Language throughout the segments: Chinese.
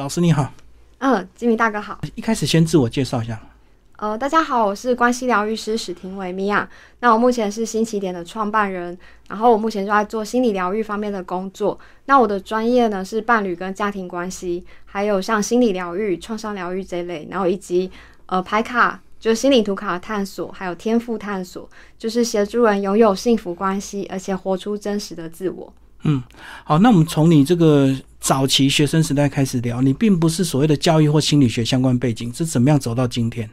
老师你好，嗯，吉米大哥好。一开始先自我介绍一下。呃，大家好，我是关系疗愈师史廷伟米娅。那我目前是新起点的创办人，然后我目前就在做心理疗愈方面的工作。那我的专业呢是伴侣跟家庭关系，还有像心理疗愈、创伤疗愈这类，然后以及呃牌卡，就是心理图卡探索，还有天赋探索，就是协助人拥有幸福关系，而且活出真实的自我。嗯，好，那我们从你这个早期学生时代开始聊，你并不是所谓的教育或心理学相关背景，是怎么样走到今天？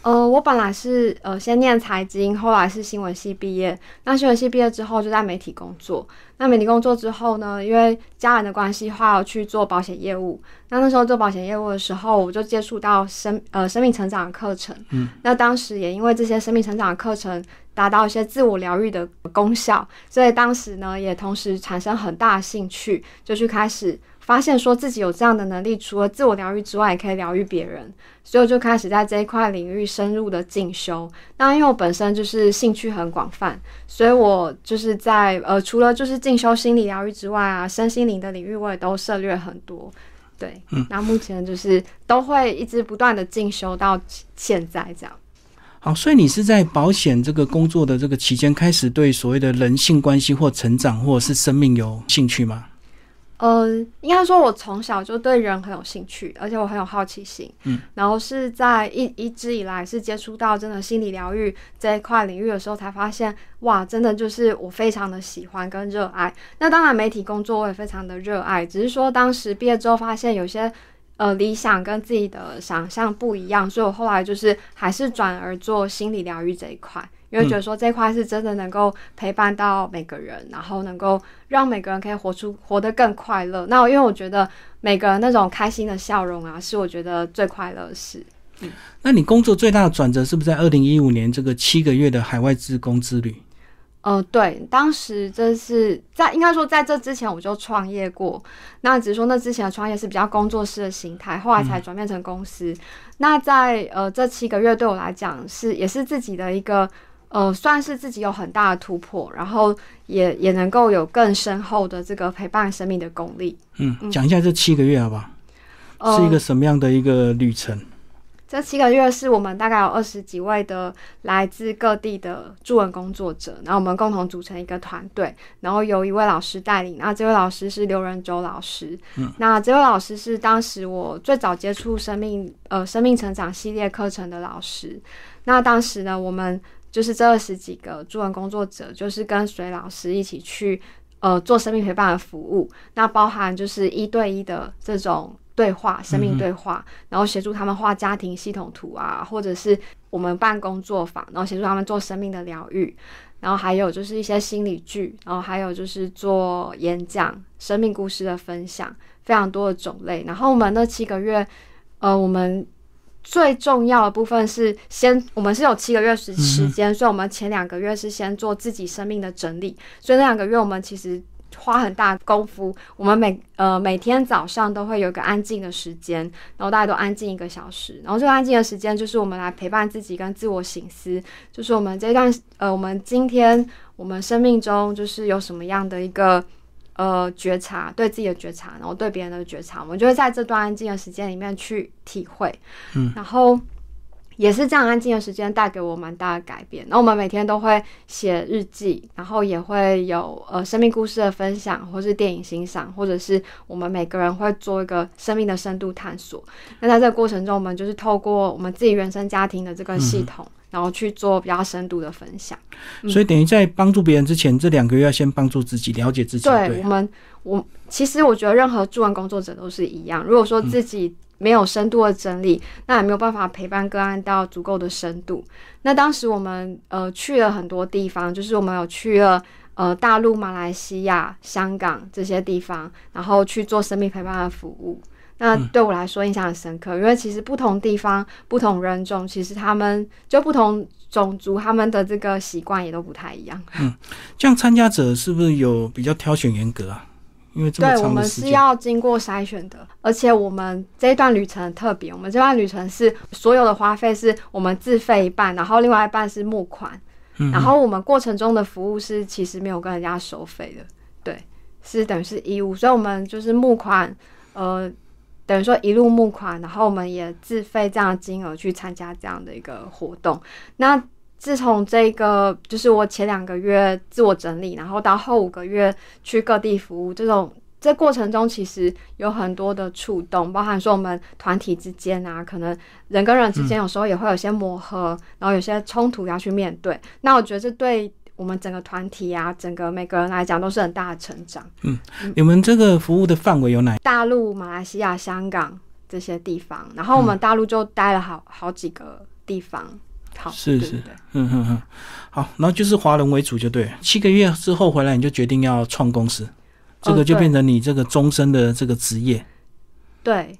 呃，我本来是呃先念财经，后来是新闻系毕业。那新闻系毕业之后就在媒体工作。那媒体工作之后呢，因为家人的关系，话要去做保险业务。那那时候做保险业务的时候，我就接触到生呃生命成长的课程。嗯，那当时也因为这些生命成长的课程达到一些自我疗愈的功效，所以当时呢也同时产生很大的兴趣，就去开始。发现说自己有这样的能力，除了自我疗愈之外，也可以疗愈别人，所以我就开始在这一块领域深入的进修。那因为我本身就是兴趣很广泛，所以我就是在呃，除了就是进修心理疗愈之外啊，身心灵的领域我也都涉略很多。对，嗯，那目前就是都会一直不断的进修到现在这样。好，所以你是在保险这个工作的这个期间，开始对所谓的人性关系或成长或者是生命有兴趣吗？呃，应该说，我从小就对人很有兴趣，而且我很有好奇心。嗯，然后是在一一直以来是接触到真的心理疗愈这一块领域的时候，才发现哇，真的就是我非常的喜欢跟热爱。那当然，媒体工作我也非常的热爱，只是说当时毕业之后发现有些呃理想跟自己的想象不一样，所以我后来就是还是转而做心理疗愈这一块。因为觉得说这块是真的能够陪伴到每个人，然后能够让每个人可以活出活得更快乐。那因为我觉得每个人那种开心的笑容啊，是我觉得最快乐的事。嗯，那你工作最大的转折是不是在二零一五年这个七个月的海外自工之旅？呃，对，当时这是在应该说在这之前我就创业过，那只是说那之前的创业是比较工作室的形态，后来才转变成公司。那在呃这七个月对我来讲是也是自己的一个。呃，算是自己有很大的突破，然后也也能够有更深厚的这个陪伴生命的功力。嗯，讲一下这七个月好不好？是一个什么样的一个旅程？这七个月是我们大概有二十几位的来自各地的助文工作者，然后我们共同组成一个团队，然后由一位老师带领。那这位老师是刘仁洲老师。嗯，那这位老师是当时我最早接触生命呃生命成长系列课程的老师。那当时呢，我们就是这二十几个助文工作者，就是跟随老师一起去，呃，做生命陪伴的服务。那包含就是一对一的这种对话，生命对话，然后协助他们画家庭系统图啊，或者是我们办工作坊，然后协助他们做生命的疗愈。然后还有就是一些心理剧，然后还有就是做演讲、生命故事的分享，非常多的种类。然后我们那七个月，呃，我们。最重要的部分是先，我们是有七个月时时间，所以我们前两个月是先做自己生命的整理，所以那两个月我们其实花很大功夫。我们每呃每天早上都会有一个安静的时间，然后大家都安静一个小时，然后这个安静的时间就是我们来陪伴自己跟自我醒思，就是我们这段呃我们今天我们生命中就是有什么样的一个。呃，觉察对自己的觉察，然后对别人的觉察，我们就会在这段安静的时间里面去体会，嗯，然后也是这样安静的时间带给我蛮大的改变。那我们每天都会写日记，然后也会有呃生命故事的分享，或是电影欣赏，或者是我们每个人会做一个生命的深度探索。那在这个过程中，我们就是透过我们自己原生家庭的这个系统。然后去做比较深度的分享，所以等于在帮助别人之前，这两个月要先帮助自己，了解自己。对我们，我其实我觉得任何助人工作者都是一样。如果说自己没有深度的整理，那也没有办法陪伴个案到足够的深度。那当时我们呃去了很多地方，就是我们有去了呃大陆、马来西亚、香港这些地方，然后去做生命陪伴的服务。那对我来说印象很深刻，因为其实不同地方、不同人种，其实他们就不同种族，他们的这个习惯也都不太一样。嗯，这样参加者是不是有比较挑选严格啊？因为对我们是要经过筛选的，而且我们这一段旅程特别，我们这段旅程是所有的花费是我们自费一半，然后另外一半是募款，然后我们过程中的服务是其实没有跟人家收费的，对，是等于是义务，所以我们就是募款，呃。等于说一路募款，然后我们也自费这样的金额去参加这样的一个活动。那自从这个就是我前两个月自我整理，然后到后五个月去各地服务，这种这过程中其实有很多的触动，包含说我们团体之间啊，可能人跟人之间有时候也会有些磨合，然后有些冲突要去面对。那我觉得这对我们整个团体啊，整个每个人来讲都是很大的成长。嗯你们这个服务的范围有哪？大陆、马来西亚、香港这些地方，然后我们大陆就待了好好几个地方。好，是是对对对嗯哼哼，好，然后就是华人为主就对。七个月之后回来，你就决定要创公司，这个就变成你这个终身的这个职业。对，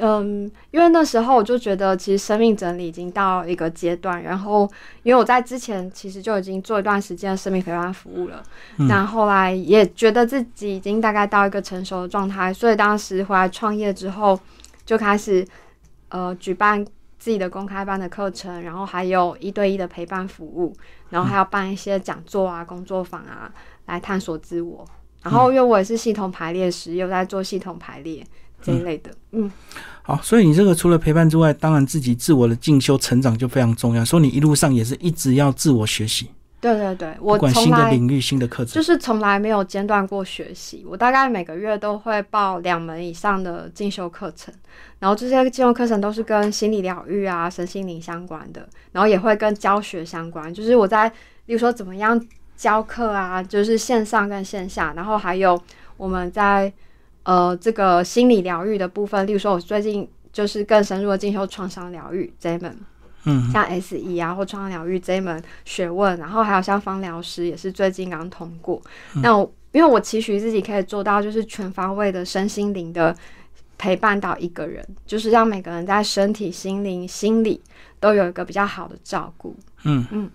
嗯，因为那时候我就觉得，其实生命整理已经到一个阶段，然后因为我在之前其实就已经做一段时间的生命陪伴服务了，那后来也觉得自己已经大概到一个成熟的状态，所以当时回来创业之后，就开始呃举办自己的公开班的课程，然后还有一对一的陪伴服务，然后还要办一些讲座啊、工作坊啊，来探索自我。然后因为我也是系统排列师，又在做系统排列这一类的，嗯好，所以你这个除了陪伴之外，当然自己自我的进修成长就非常重要。所以你一路上也是一直要自我学习，对对对，我从来新的领域、新的课程就。是从来没有间断过学习。我大概每个月都会报两门以上的进修课程，然后这些进修课程都是跟心理疗愈啊、身心灵相关的，然后也会跟教学相关。就是我在，例如说怎么样教课啊，就是线上跟线下，然后还有我们在呃这个心理疗愈的部分，例如说我最近就是更深入的进修创伤疗愈这一门。嗯，像 S E 啊或创伤疗愈这一门学问，然后还有像芳疗师也是最近刚通过。那我因为我期许自己可以做到，就是全方位的身心灵的陪伴到一个人，就是让每个人在身体、心灵、心理都有一个比较好的照顾。嗯嗯，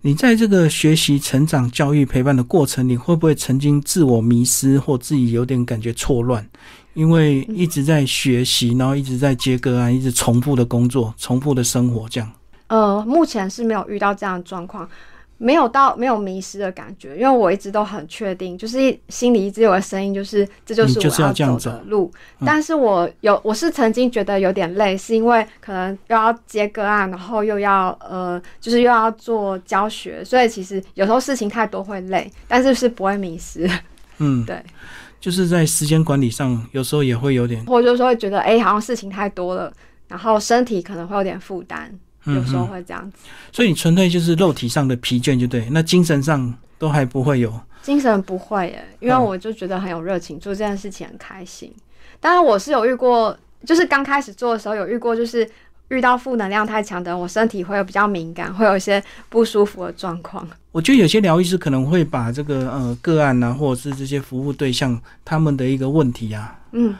你在这个学习、成长、教育、陪伴的过程，你会不会曾经自我迷失，或自己有点感觉错乱？因为一直在学习，然后一直在接个案，一直重复的工作、重复的生活，这样。呃，目前是没有遇到这样的状况，没有到没有迷失的感觉，因为我一直都很确定，就是一心里一直有个声音，就是这就是我就是要我走的路。嗯但是我有我是曾经觉得有点累，是因为可能又要接个案，然后又要呃，就是又要做教学，所以其实有时候事情太多会累，但是是不会迷失。嗯，对，就是在时间管理上，有时候也会有点，或者就是说会觉得哎、好像事情太多了，然后身体可能会有点负担，有嗯时候嗯，会这样子。所以你纯粹就是肉体上的疲倦，就对。那精神上都还不会有。精神不会耶，因为嗯我就觉得很有热情，做这件事情很开心。当然，我是有遇过，就是刚开始做的时候有遇过，就是遇到负能量太强的人，我身体会有比较敏感，会有一些不舒服的状况。我觉得有些疗愈师可能会把这个呃个案啊，或者是这些服务对象他们的一个问题啊，嗯，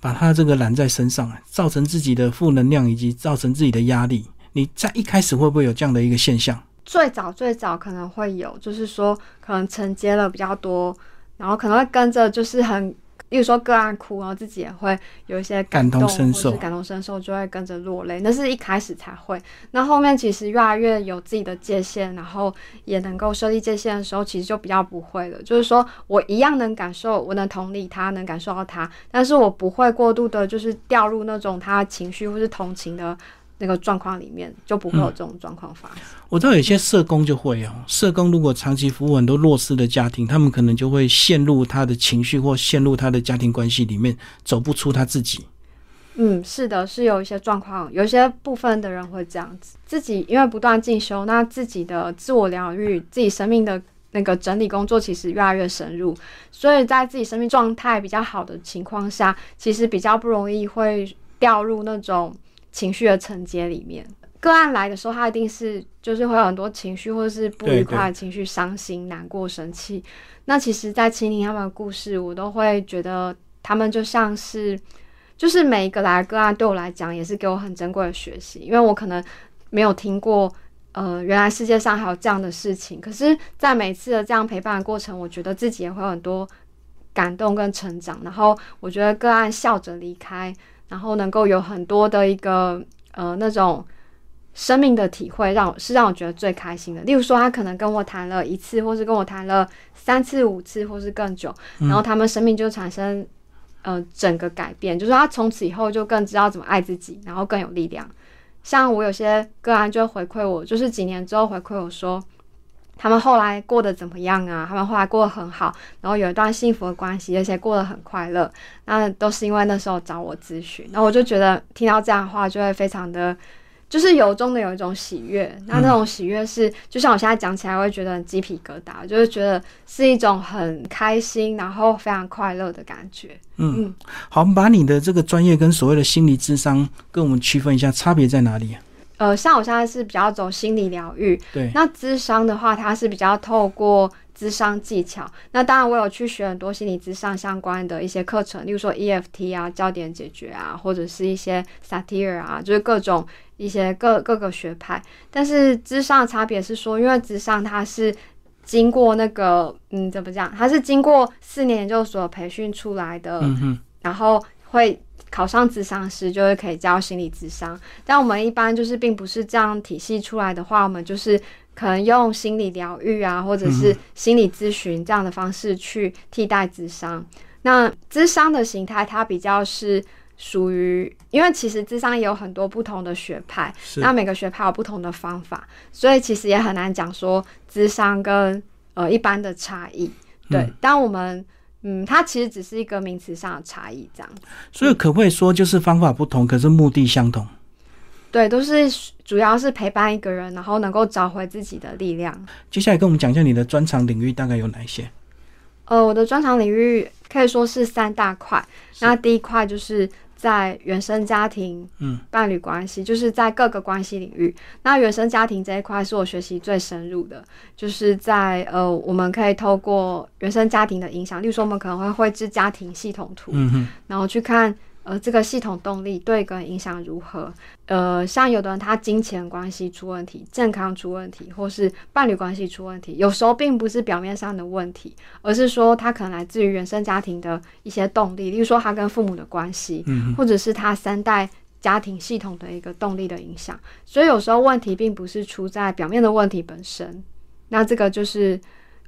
把他这个揽在身上，造成自己的负能量，以及造成自己的压力。你在一开始会不会有这样的一个现象？最早最早可能会有，就是说可能承接了比较多，然后可能会跟着就是很，例如说个案哭，然后自己也会有一些感同动身受或是感同身受就会跟着落泪。那是一开始才会，那后面其实越来越有自己的界限，然后也能够设立界限的时候，其实就比较不会了。就是说我一样能感受，我能同理他，能感受到他，但是我不会过度的，就是掉入那种他情绪或是同情的。那个状况里面就不会有这种状况发生。我知道有些社工就会哦，社工如果长期服务很多弱势的家庭，他们可能就会陷入他的情绪或陷入他的家庭关系里面，走不出他自己。嗯，是的，是有一些状况，有一些部分的人会这样子，自己因为不断进修，那自己的自我疗愈、自己生命的那个整理工作其实越来越深入，所以在自己生命状态比较好的情况下，其实比较不容易会掉入那种情绪的承接里面。个案来的时候，他一定是就是会有很多情绪，或者是不愉快的情绪，伤心、难过、生气。那其实，在倾听他们的故事，我都会觉得他们就像是。就是每一个来个案对我来讲也是给我很珍贵的学习，因为我可能没有听过，呃，原来世界上还有这样的事情。可是，在每次的这样陪伴的过程，我觉得自己也会有很多感动跟成长。然后，我觉得个案笑着离开，然后能够有很多的一个呃那种生命的体会，让我是让我觉得最开心的。例如说，他可能跟我谈了一次，或是跟我谈了三次、五次，或是更久，然后他们生命就产生。呃整个改变，就是他从此以后就更知道怎么爱自己，然后更有力量。像我有些个案就回馈我，就是几年之后回馈我说，他们后来过得怎么样啊？他们后来过得很好，然后有一段幸福的关系，而且过得很快乐。那都是因为那时候找我咨询，那我就觉得听到这样的话就会非常的。就是由衷的有一种喜悦，那那种喜悦是，就像我现在讲起来，会觉得鸡皮疙瘩，就是觉得是一种很开心，然后非常快乐的感觉。嗯，好，我们把你的这个专业跟所谓的心理智商跟我们区分一下，差别在哪里？呃，像我现在是比较走心理疗愈，对，那智商的话，它是比较透过。智商技巧，那当然我有去学很多心理智商相关的一些课程，例如说 EFT 啊、焦点解决啊，或者是一些 Satir 啊，就是各种一些各各个学派。但是智商的差别是说，因为智商它是经过那个嗯怎么讲，它是经过四年研究所培训出来的，嗯然后会考上智商师，就会可以教心理智商。但我们一般就是并不是这样体系出来的话，我们就是。可能用心理疗愈啊，或者是心理咨询这样的方式去替代智商。那智商的形态，它比较是属于，因为其实智商也有很多不同的学派，那每个学派有不同的方法，所以其实也很难讲说智商跟呃一般的差异。对，但我们嗯，它其实只是一个名词上的差异这样。所以可不可以说，就是方法不同，可是目的相同？对，都是主要是陪伴一个人，然后能够找回自己的力量。接下来跟我们讲一下你的专长领域大概有哪一些？呃，我的专长领域可以说是三大块。那第一块就是在原生家庭、嗯，伴侣关系，就是在各个关系领域。那原生家庭这一块是我学习最深入的，就是在呃，我们可以透过原生家庭的影响，例如说我们可能会绘制家庭系统图，然后去看。呃，这个系统动力对个人影响如何？呃，像有的人他金钱关系出问题，健康出问题，或是伴侣关系出问题，有时候并不是表面上的问题，而是说他可能来自于原生家庭的一些动力，例如说他跟父母的关系，或者是他三代家庭系统的一个动力的影响。所以有时候问题并不是出在表面的问题本身，那这个就是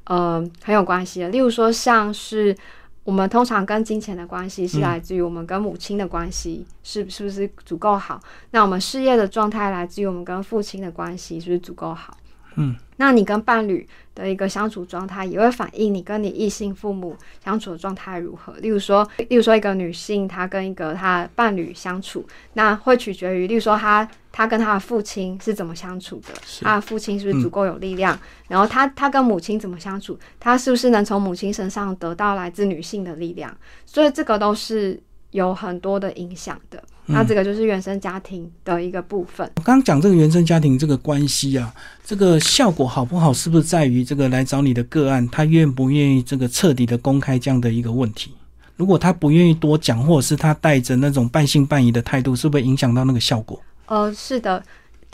呃很有关系的。例如说像是。我们通常跟金钱的关系是来自于我们跟母亲的关系是是不是足够好？那我们事业的状态来自于我们跟父亲的关系是不是足够好？嗯，那你跟伴侣的一个相处状态也会反映你跟你异性父母相处的状态如何。例如说，例如说一个女性她跟一个她伴侣相处，那会取决于，例如说她她跟她的父亲是怎么相处的，她的父亲是不是足够有力量，然后她她跟母亲怎么相处，她是不是能从母亲身上得到来自女性的力量？所以这个都是有很多的影响的。那这个就是原生家庭的一个部分。我刚刚讲这个原生家庭这个关系啊，这个效果好不好，是不是在于这个来找你的个案，他愿不愿意这个彻底的公开这样的一个问题？如果他不愿意多讲，或者是他带着那种半信半疑的态度，是不是影响到那个效果？呃，是的。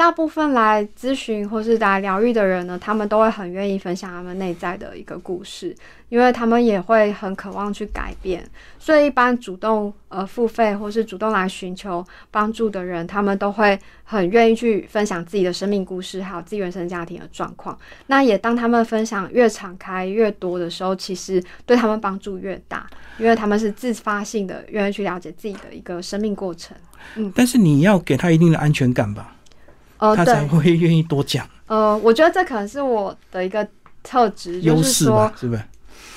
大部分来咨询或是来疗愈的人呢，他们都会很愿意分享他们内在的一个故事，因为他们也会很渴望去改变。所以，一般主动呃付费或是主动来寻求帮助的人，他们都会很愿意去分享自己的生命故事，还有自己原生家庭的状况。那也当他们分享越敞开越多的时候，其实对他们帮助越大，因为他们是自发性的愿意去了解自己的一个生命过程。嗯，但是你要给他一定的安全感吧。他才会愿意多讲。呃，我觉得这可能是我的一个特质，优势吧，是不是？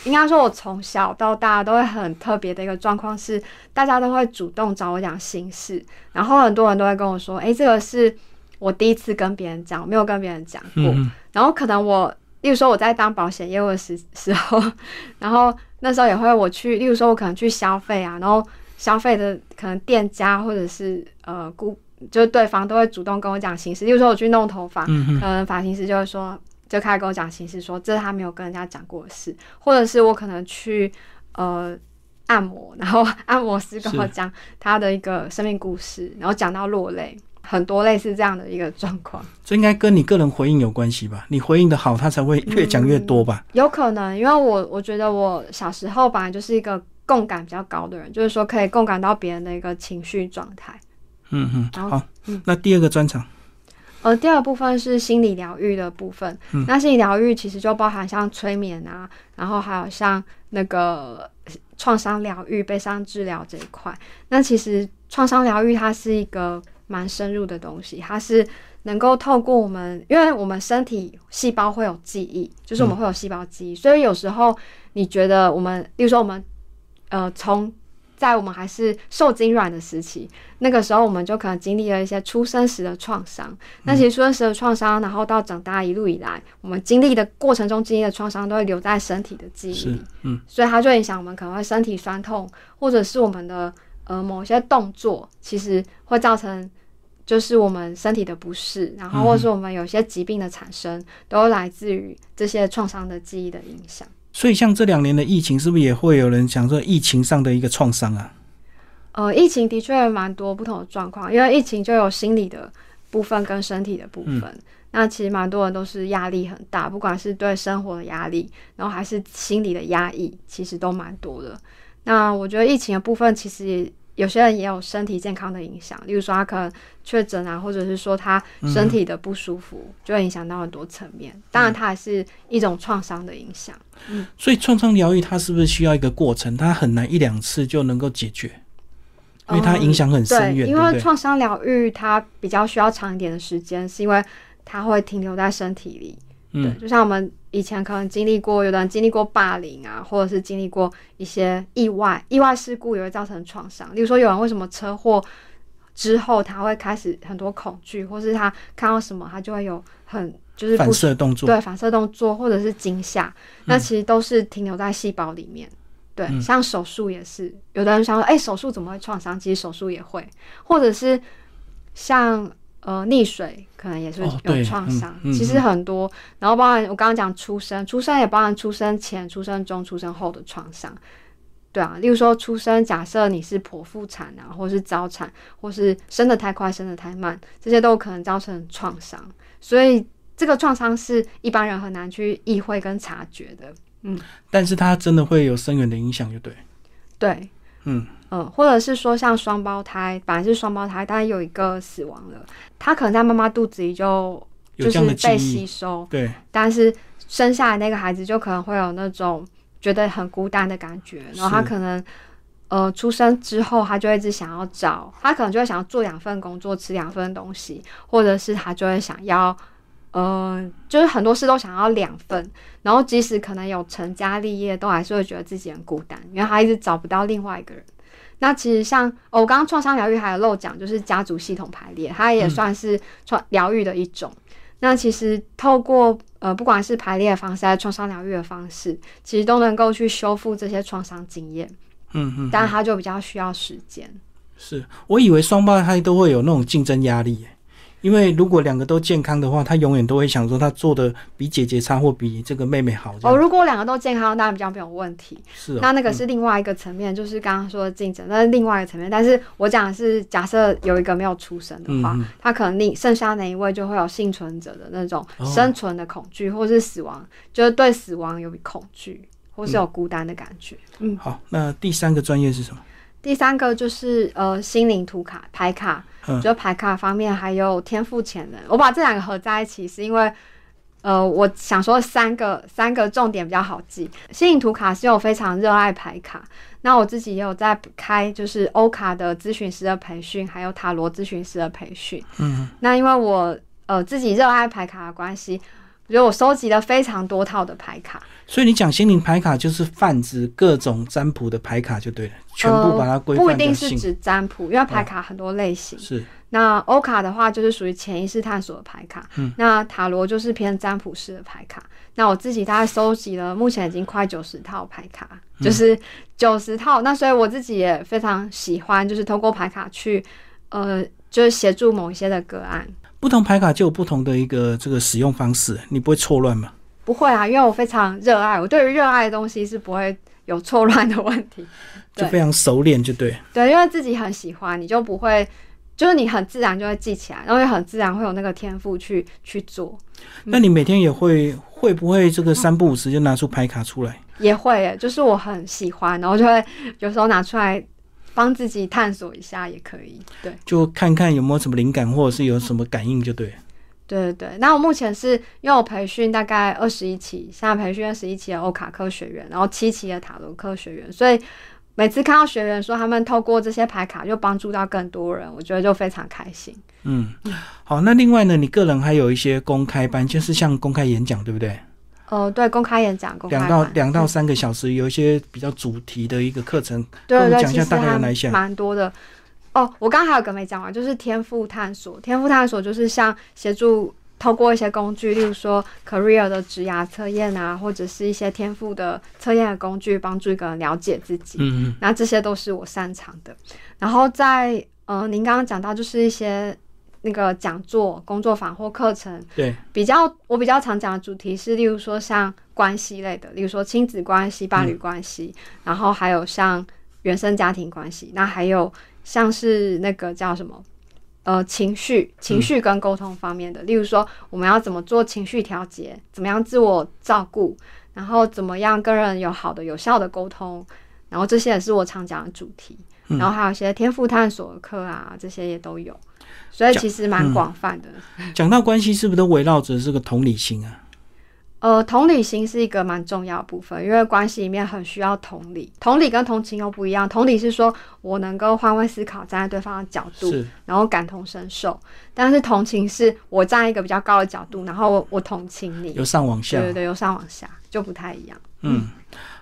应该说，我从小到大都会很特别的一个状况是，大家都会主动找我讲心事，然后很多人都会跟我说：“哎，这个是我第一次跟别人讲，没有跟别人讲过。”然后可能我，例如说我在当保险业务的时时候，然后那时候也会我去，例如说我可能去消费啊，然后消费的可能店家或者是呃顾。就是对方都会主动跟我讲形式，例如说我去弄头发，可能发型师就会说，就开始跟我讲形式，说这是他没有跟人家讲过的事，或者是我可能去呃按摩，然后 按摩师跟我讲他的一个生命故事，然后讲到落泪，很多类似这样的一个状况。这应该跟你个人回应有关系吧？你回应的好，他才会越讲越多吧？有可能，因为我我觉得我小时候本来就是一个共感比较高的人，就是说可以共感到别人的一个情绪状态。嗯嗯，好，那第二个专场，呃，第二部分是心理疗愈的部分。那心理疗愈其实就包含像催眠啊，然后还有像那个创伤疗愈、悲伤治疗这一块。那其实创伤疗愈它是一个蛮深入的东西，它是能够透过我们，因为我们身体细胞会有记忆，就是我们会有细胞记忆，所以有时候你觉得我们，例如说我们，呃，从在我们还是受精卵的时期，那个时候我们就可能经历了一些出生时的创伤。那其实出生时的创伤，然后到长大一路以来，我们经历的过程中经历的创伤，都会留在身体的记忆里。嗯，所以它就影响我们可能会身体酸痛，或者是我们的呃某些动作，其实会造成就是我们身体的不适，然后或者是我们有些疾病的产生，都来自于这些创伤的记忆的影响。所以，像这两年的疫情，是不是也会有人想说疫情上的一个创伤啊？呃，疫情的确蛮多不同的状况，因为疫情就有心理的部分跟身体的部分。那其实蛮多人都是压力很大，不管是对生活的压力，然后还是心理的压抑，其实都蛮多的。那我觉得疫情的部分，其实有些人也有身体健康的影响，例如说他可能确诊啊，或者是说他身体的不舒服，就会影响到很多层面。当然，它还是一种创伤的影响。嗯，所以创伤疗愈它是不是需要一个过程？它很难一两次就能够解决，因为它影响很深远。因为创伤疗愈它比较需要长一点的时间，是因为它会停留在身体里。嗯，就像我们以前可能经历过，有的人经历过霸凌啊，或者是经历过一些意外，意外事故也会造成创伤。例如说，有人为什么车祸之后他会开始很多恐惧，或是他看到什么他就会有很就是反射动作，对反射动作或者是惊吓，那其实都是停留在细胞里面。对，像手术也是，有的人想说，哎，手术怎么会创伤？其实手术也会，或者是像。呃，溺水可能也是有创伤，其实很多。然后包含我刚刚讲出生，出生也包含出生前、出生中、出生后的创伤。对啊，例如说出生，假设你是剖腹产啊，或是早产，或是生的太快、生的太慢，这些都有可能造成创伤。所以这个创伤是一般人很难去意会跟察觉的。嗯，但是它真的会有深远的影响，就对。对，嗯。嗯，或者是说像双胞胎，本来是双胞胎，但是有一个死亡了，他可能在妈妈肚子里就就是被吸收，对，但是生下来那个孩子就可能会有那种觉得很孤单的感觉，然后他可能呃出生之后，他就一直想要找，他可能就会想要做两份工作，吃两份东西，或者是他就会想要呃，就是很多事都想要两份，然后即使可能有成家立业，都还是会觉得自己很孤单，因为他一直找不到另外一个人。那其实像哦，我刚刚创伤疗愈还有漏讲，就是家族系统排列，它也算是创疗愈的一种。那其实透过呃，不管是排列的方式还是创伤疗愈的方式，其实都能够去修复这些创伤经验。嗯嗯，但它就比较需要时间。是我以为双胞胎都会有那种竞争压力。因为如果两个都健康的话，他永远都会想说他做的比姐姐差或比这个妹妹好。哦，如果两个都健康，当然比较没有问题。是，那那个是另外一个层面，就是刚刚说的竞争，那是另外一个层面。但是我讲的是，假设有一个没有出生的话，他可能另剩下那一位就会有幸存者的那种生存的恐惧，或是死亡，就是对死亡有恐惧，或是有孤单的感觉。嗯，好，那第三个专业是什么？第三个就是呃心灵图卡牌卡。就牌卡方面还有天赋潜能，我把这两个合在一起，是因为，呃，我想说三个三个重点比较好记。心灵图卡是我非常热爱牌卡，那我自己也有在开就是欧卡的咨询师的培训，还有塔罗咨询师的培训。嗯，那因为我呃自己热爱牌卡的关系。我觉得我收集了非常多套的牌卡，所以你讲心灵牌卡就是泛指各种占卜的牌卡就对了，全部把它归不一定是指占卜，因为牌卡很多类型。是那欧卡的话就是属于潜意识探索的牌卡，嗯，那塔罗就是偏占卜式的牌卡。那我自己大概收集了，目前已经快九十套牌卡，就是九十套。那所以我自己也非常喜欢，就是通过牌卡去，呃，就是协助某一些的个案。不同牌卡就有不同的一个这个使用方式，你不会错乱吗？不会啊，因为我非常热爱，我对于热爱的东西是不会有错乱的问题，就非常熟练，就对。对，因为自己很喜欢，你就不会，就是你很自然就会记起来，然后也很自然会有那个天赋去去做。那你每天也会会不会这个三不五时就拿出牌卡出来？也会，就是我很喜欢，然后就会有时候拿出来。帮自己探索一下也可以，对，就看看有没有什么灵感，或者是有什么感应，就对。对对对，那我目前是因为我培训大概二十一期，现在培训二十一期的欧卡科学员，然后七期的塔罗科学员，所以每次看到学员说他们透过这些牌卡就帮助到更多人，我觉得就非常开心。嗯，好，那另外呢，你个人还有一些公开班，就是像公开演讲，对不对？哦，对，公开演讲，公开两到两到三个小时，有一些比较主题的一个课程，对对对，跟我们讲一下大概有哪一些？蛮多的。哦，我刚刚还有个没讲完，就是天赋探索。天赋探索就是像协助透过一些工具，例如说 career 的职涯测验啊，或者是一些天赋的测验的工具，帮助一个人了解自己。嗯嗯，那这些都是我擅长的。然后在呃，您刚刚讲到就是一些那个讲座、工作坊或课程，对，比较我比较常讲的主题是，例如说像关系类的，例如说亲子关系、伴侣关系，然后还有像原生家庭关系，那还有像是那个叫什么？呃，情绪、情绪跟沟通方面的，例如说我们要怎么做情绪调节，怎么样自我照顾，然后怎么样跟人有好的、有效的沟通，然后这些也是我常讲的主题。嗯。然后还有一些天赋探索课啊，这些也都有，所以其实蛮嗯广泛的。讲到关系，是不是都围绕着这个同理心啊？呃，同理心是一个蛮重要的部分，因为关系里面很需要同理。同理跟同情又不一样，同理是说我能够换位思考，站在对方的角度，然后感同身受；但是同情是我站在一个比较高的角度，然后我我同情你。由上往下对。对对，由上往下就不太一样。嗯，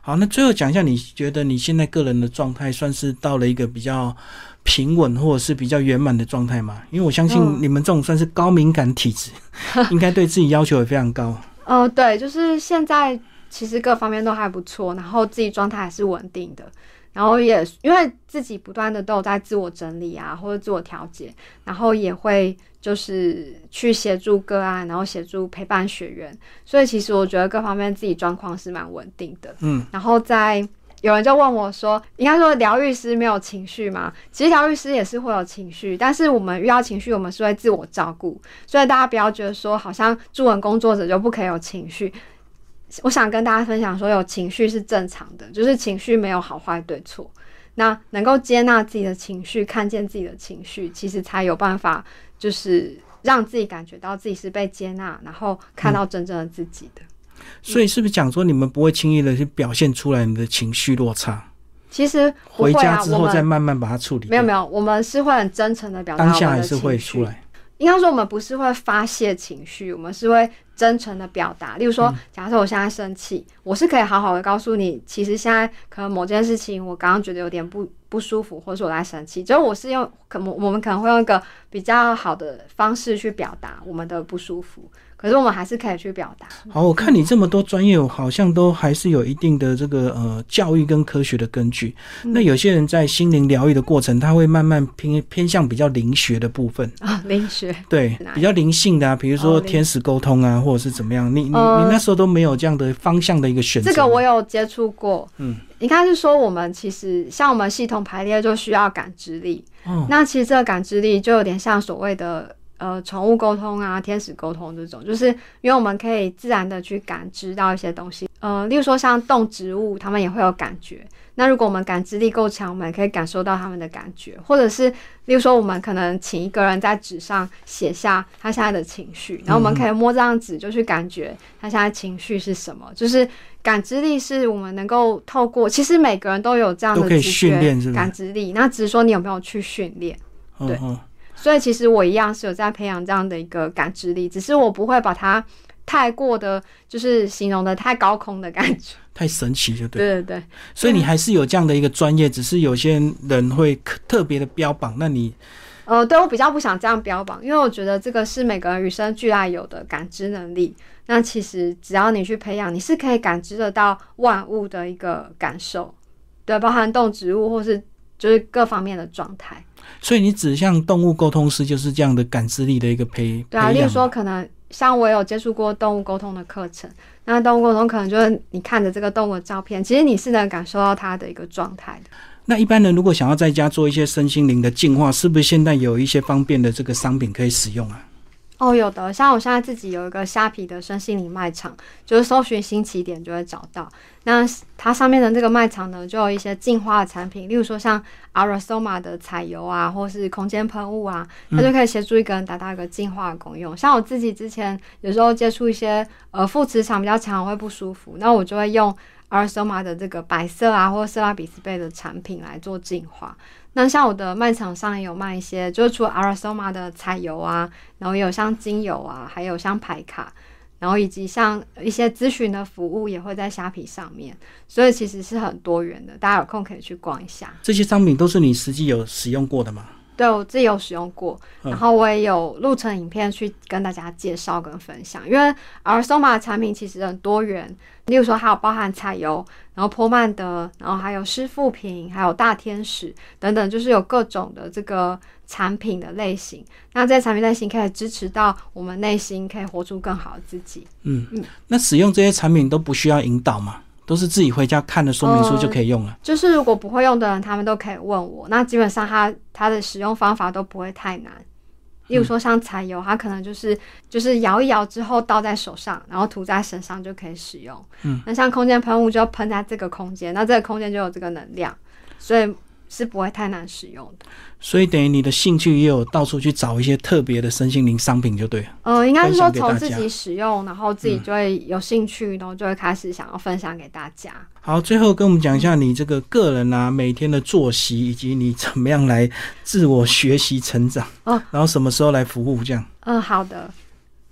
好，那最后讲一下，你觉得你现在个人的状态算是到了一个比较平稳或者是比较圆满的状态吗？因为我相信嗯你们这种算是高敏感体质，应该对自己要求也非常高。呃，对，就是现在其实各方面都还不错，然后自己状态还是稳定的，然后也因为自己不断的都有在自我整理啊，或者自我调节，然后也会就是去协助个案，然后协助陪伴学员，所以其实我觉得各方面自己状况是蛮稳定的。嗯，然后在有人就问我说，应该说疗愈师没有情绪吗？其实疗愈师也是会有情绪，但是我们遇到情绪，我们是会自我照顾，所以大家不要觉得说好像助人工作者就不可以有情绪。我想跟大家分享说，有情绪是正常的，就是情绪没有好坏对错。那能够接纳自己的情绪，看见自己的情绪，其实才有办法，就是让自己感觉到自己是被接纳，然后看到真正的自己的。所以是不是讲说你们不会轻易的去表现出来你的情绪落差，其实不回会啊，家之后再慢慢把它处理？没有没有，我们是会很真诚的表达当下还是会。出来。应该说，我们不是会发泄情绪，我们是会真诚的表达。例如嗯。说，假设我现在生气，我是可以好好的告诉你，其实现在可能某件事情我刚刚觉得有点不不舒服，或者是我在生气，就是我是用可我我们可能会用一个比较好的方式去表达我们的不舒服，可是我们还是可以去表达。好，我看你这么多专业，好像都还是有一定的这个呃教育跟科学的根据。嗯。那有些人在心灵疗愈的过程，他会慢慢偏偏向比较灵学的部分，啊，灵学。对，比较灵性的啊，比如说天使沟通啊，或者是怎么样。你你呃你那时候都没有这样的方向的一个选择。这个我有接触过，嗯，应该是说我们其实像我们系统排列就需要感知力，哦，那其实这个感知力就有点像所谓的呃宠物沟通啊、天使沟通这种，就是因为我们可以自然的去感知到一些东西，呃，例如说像动植物，它们也会有感觉。那如果我们感知力够强，我们也可以感受到他们的感觉，或者是例如说我们可能请一个人在纸上写下他现在的情绪，然后我们可以摸这张纸就去感觉他现在情绪是什么，就是感知力是我们能够透过，其实每个人都有这样的都可以直训练是不是？觉感知力，那只是说你有没有去训练。对。嗯嗯所以其实我一样是有在培养这样的一个感知力，只是我不会把它太过的，就是形容的太高空的感觉。太神奇就对。对对对，所以你还是有这样的一个专业，只是有些人会特特别的标榜。那你呃，对我比较不想这样标榜，因为我觉得这个是每个人与生俱来有的感知能力。那其实只要你去培养，你是可以感知得到万物的一个感受，对，包含动植物或是就是各方面的状态。所以你指向动物沟通师就是这样的感知力的一个培对啊，例如说，可能像我有接触过动物沟通的课程，那动物沟通可能就是你看着这个动物的照片，其实你是能感受到它的一个状态的。那一般人如果想要在家做一些身心灵的净化，是不是现在有一些方便的这个商品可以使用啊？哦，有的，像我现在自己有一个虾皮的身心灵卖场，就是搜寻新起点就会找到。那它上面的这个卖场呢，就有一些净化的产品，例如说像 Arasoma 的彩油啊，或是空间喷雾啊，它就可以协助一个人达到一个净化的功用。像我自己之前有时候接触一些呃副磁场比较强会不舒服，那我就会用 Arasoma 的这个白色啊，或色拉比斯贝的产品来做净化。那像我的卖场上也有卖一些，就是除了 Arasoma 的彩油啊，然后也有像精油啊，还有像牌卡，然后以及像一些咨询的服务也会在虾皮上面，所以其实是很多元的，大家有空可以去逛一下。这些商品都是你实际有使用过的吗？对我自己有使用过，然后我也有录成影片去跟大家介绍跟分享。因为 Arasoma 的产品其实很多元，例如说还有包含彩油，然后波曼德，然后还有湿腹瓶，还有大天使等等，就是有各种的这个产品的类型。那这些产品类型可以支持到我们内心可以活出更好的自己。嗯嗯，那使用这些产品都不需要引导吗？都是自己回家看的说明书就可以用了。就是如果不会用的人，他们都可以问我。那基本上它它的使用方法都不会太难。例如说像柴油，它可能就是就是摇一摇之后倒在手上，然后涂在身上就可以使用。嗯，那像空间喷雾就喷在这个空间，那这个空间就有这个能量，所以。是不会太难使用的，所以等于你的兴趣也有到处去找一些特别的身心灵商品，就对了。呃，应该是说从自己使用，然后自己就会有兴趣，然后就会开始想要分享给大家。好，最后跟我们讲一下你这个个人啊，每天的作息，以及你怎么样来自我学习成长。哦，然后什么时候来服务这样？嗯，好的。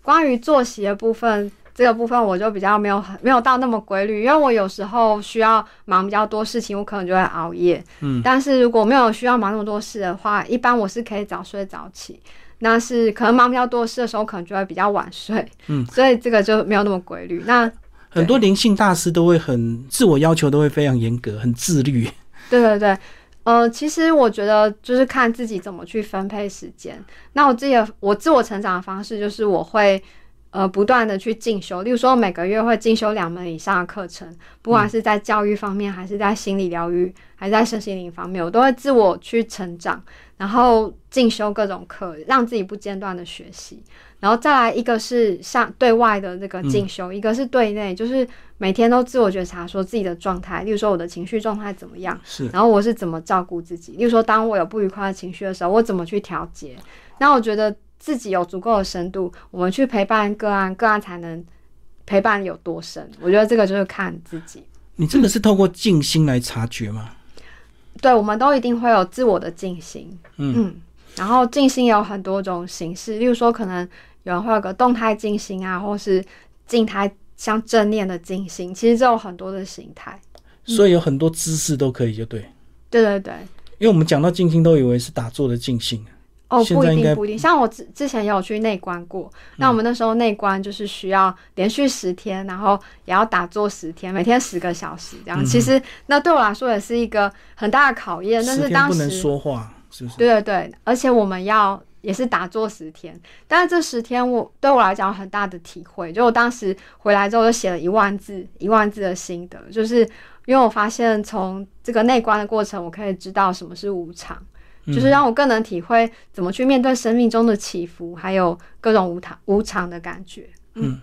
关于作息的部分。这个部分我就比较没有很没有到那么规律，因为我有时候需要忙比较多事情，我可能就会熬夜。嗯，但是如果没有需要忙那么多事的话，一般我是可以早睡早起。那是可能忙比较多事的时候，可能就会比较晚睡。嗯，所以这个就没有那么规律。那很多灵性大师都会很自我要求，都会非常严格，很自律。对对对，呃，其实我觉得就是看自己怎么去分配时间。那我自己的我自我成长的方式就是我会。呃，不断的去进修，例如说每个月会进修两门以上的课程，不管是在教育方面，还是在心理疗愈，还是在身心灵方面，我都会自我去成长，然后进修各种课，让自己不间断的学习。然后再来一个是像对外的这个进修，一个是对内，就是每天都自我觉察，说自己的状态，例如说我的情绪状态怎么样，是，然后我是怎么照顾自己，例如说当我有不愉快的情绪的时候，我怎么去调节。那我觉得。自己有足够的深度，我们去陪伴个案，个案才能陪伴有多深。我觉得这个就是看自己。你真的是透过静心来察觉吗？对，我们都一定会有自我的静心。嗯，然后静心有很多种形式，例如说，可能有人会有个动态静心啊，或是静态像正念的静心，其实这有很多的形态。所以有很多姿势都可以，就对。对对对。因为我们讲到静心，都以为是打坐的静心。哦，不一定，不一定。像我之之前也有去内观过，那我们那时候内观就是需要连续十天，然后也要打坐十天，每天十个小时这样。其实那对我来说也是一个很大的考验。但是当时不能说话，是不是？对对对，而且我们要也是打坐十天。但是这十天我对我来讲很大的体会，就我当时回来之后就写了一万字，一万字的心得，就是因为我发现从这个内观的过程，我可以知道什么是无常。就是让我更能体会怎么去面对生命中的起伏，还有各种无常无常的感觉。嗯，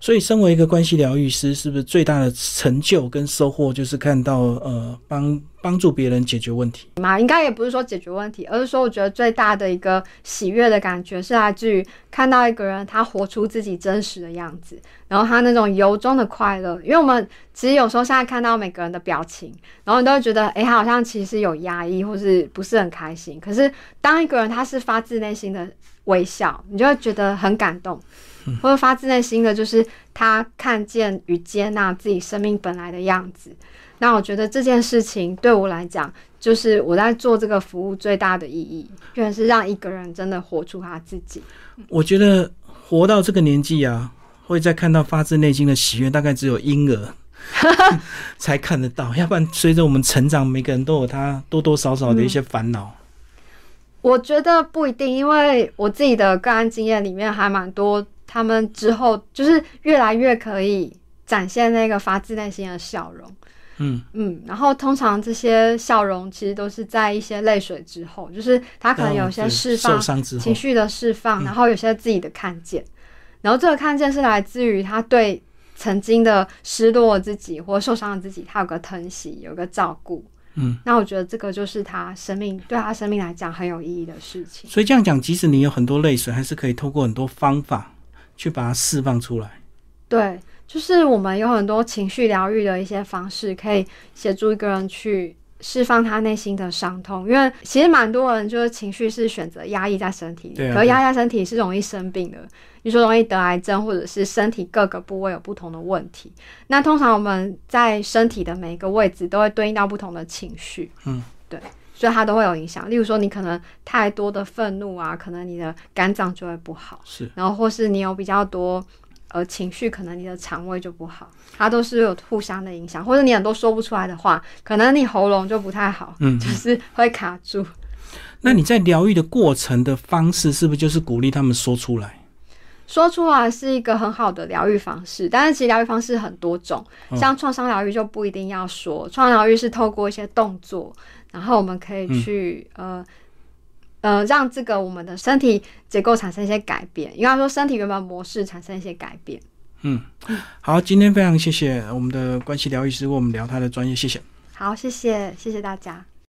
所以身为一个关系疗愈师，是不是最大的成就跟收获就是看到呃帮帮助别人解决问题嘛？应该也不是说解决问题，而是说我觉得最大的一个喜悦的感觉是来自于看到一个人他活出自己真实的样子，然后他那种由衷的快乐。因为我们其实有时候现在看到每个人的表情，然后你都会觉得，哎，他好像其实有压抑或是不是很开心。可是当一个人他是发自内心的微笑，你就会觉得很感动。或者发自内心的，就是他看见与接纳自己生命本来的样子。那我觉得这件事情对我来讲，就是我在做这个服务最大的意义，就是让一个人真的活出他自己。我觉得活到这个年纪啊，会再看到发自内心的喜悦，大概只有婴儿 才看得到。要不然，随着我们成长，每个人都有他多多少少的一些烦恼。我觉得不一定，因为我自己的个案经验里面还蛮多。他们之后就是越来越可以展现那个发自内心的笑容，嗯。嗯，然后通常这些笑容其实都是在一些泪水之后，就是他可能有些释放情，绪的释放，嗯。然后有些自己的看见，然后这个看见是来自于他对曾经的失落自己或受伤的自己，他有个疼惜，有个照顾。嗯，那我觉得这个就是他生命对他生命来讲很有意义的事情。所以这样讲，即使你有很多泪水，还是可以透过很多方法去把它释放出来。对，就是我们有很多情绪疗愈的一些方式，可以协助一个人去释放他内心的伤痛。因为其实蛮多人就是情绪是选择压抑在身体里，啊可是压抑在身体是容易生病的。你说容易得癌症，或者是身体各个部位有不同的问题。那通常我们在身体的每一个位置都会对应到不同的情绪，嗯，对，所以它都会有影响。例如说，你可能太多的愤怒啊，可能你的肝脏就会不好。是，然后或是你有比较多呃情绪，可能你的肠胃就不好，它都是有互相的影响。或者你很多说不出来的话，可能你喉咙就不太好，嗯就是会卡住。那你在疗愈的过程的方式，是不是就是鼓励他们说出来？说出来是一个很好的疗愈方式，但是其实疗愈方式很多种，嗯像创伤疗愈就不一定要说，创伤疗愈是透过一些动作，然后我们可以去、呃。呃，让这个我们的身体结构产生一些改变，应该说身体原本模式产生一些改变。嗯好，今天非常谢谢我们的关系疗愈师为我们聊他的专业，谢谢。好，谢谢，谢谢大家。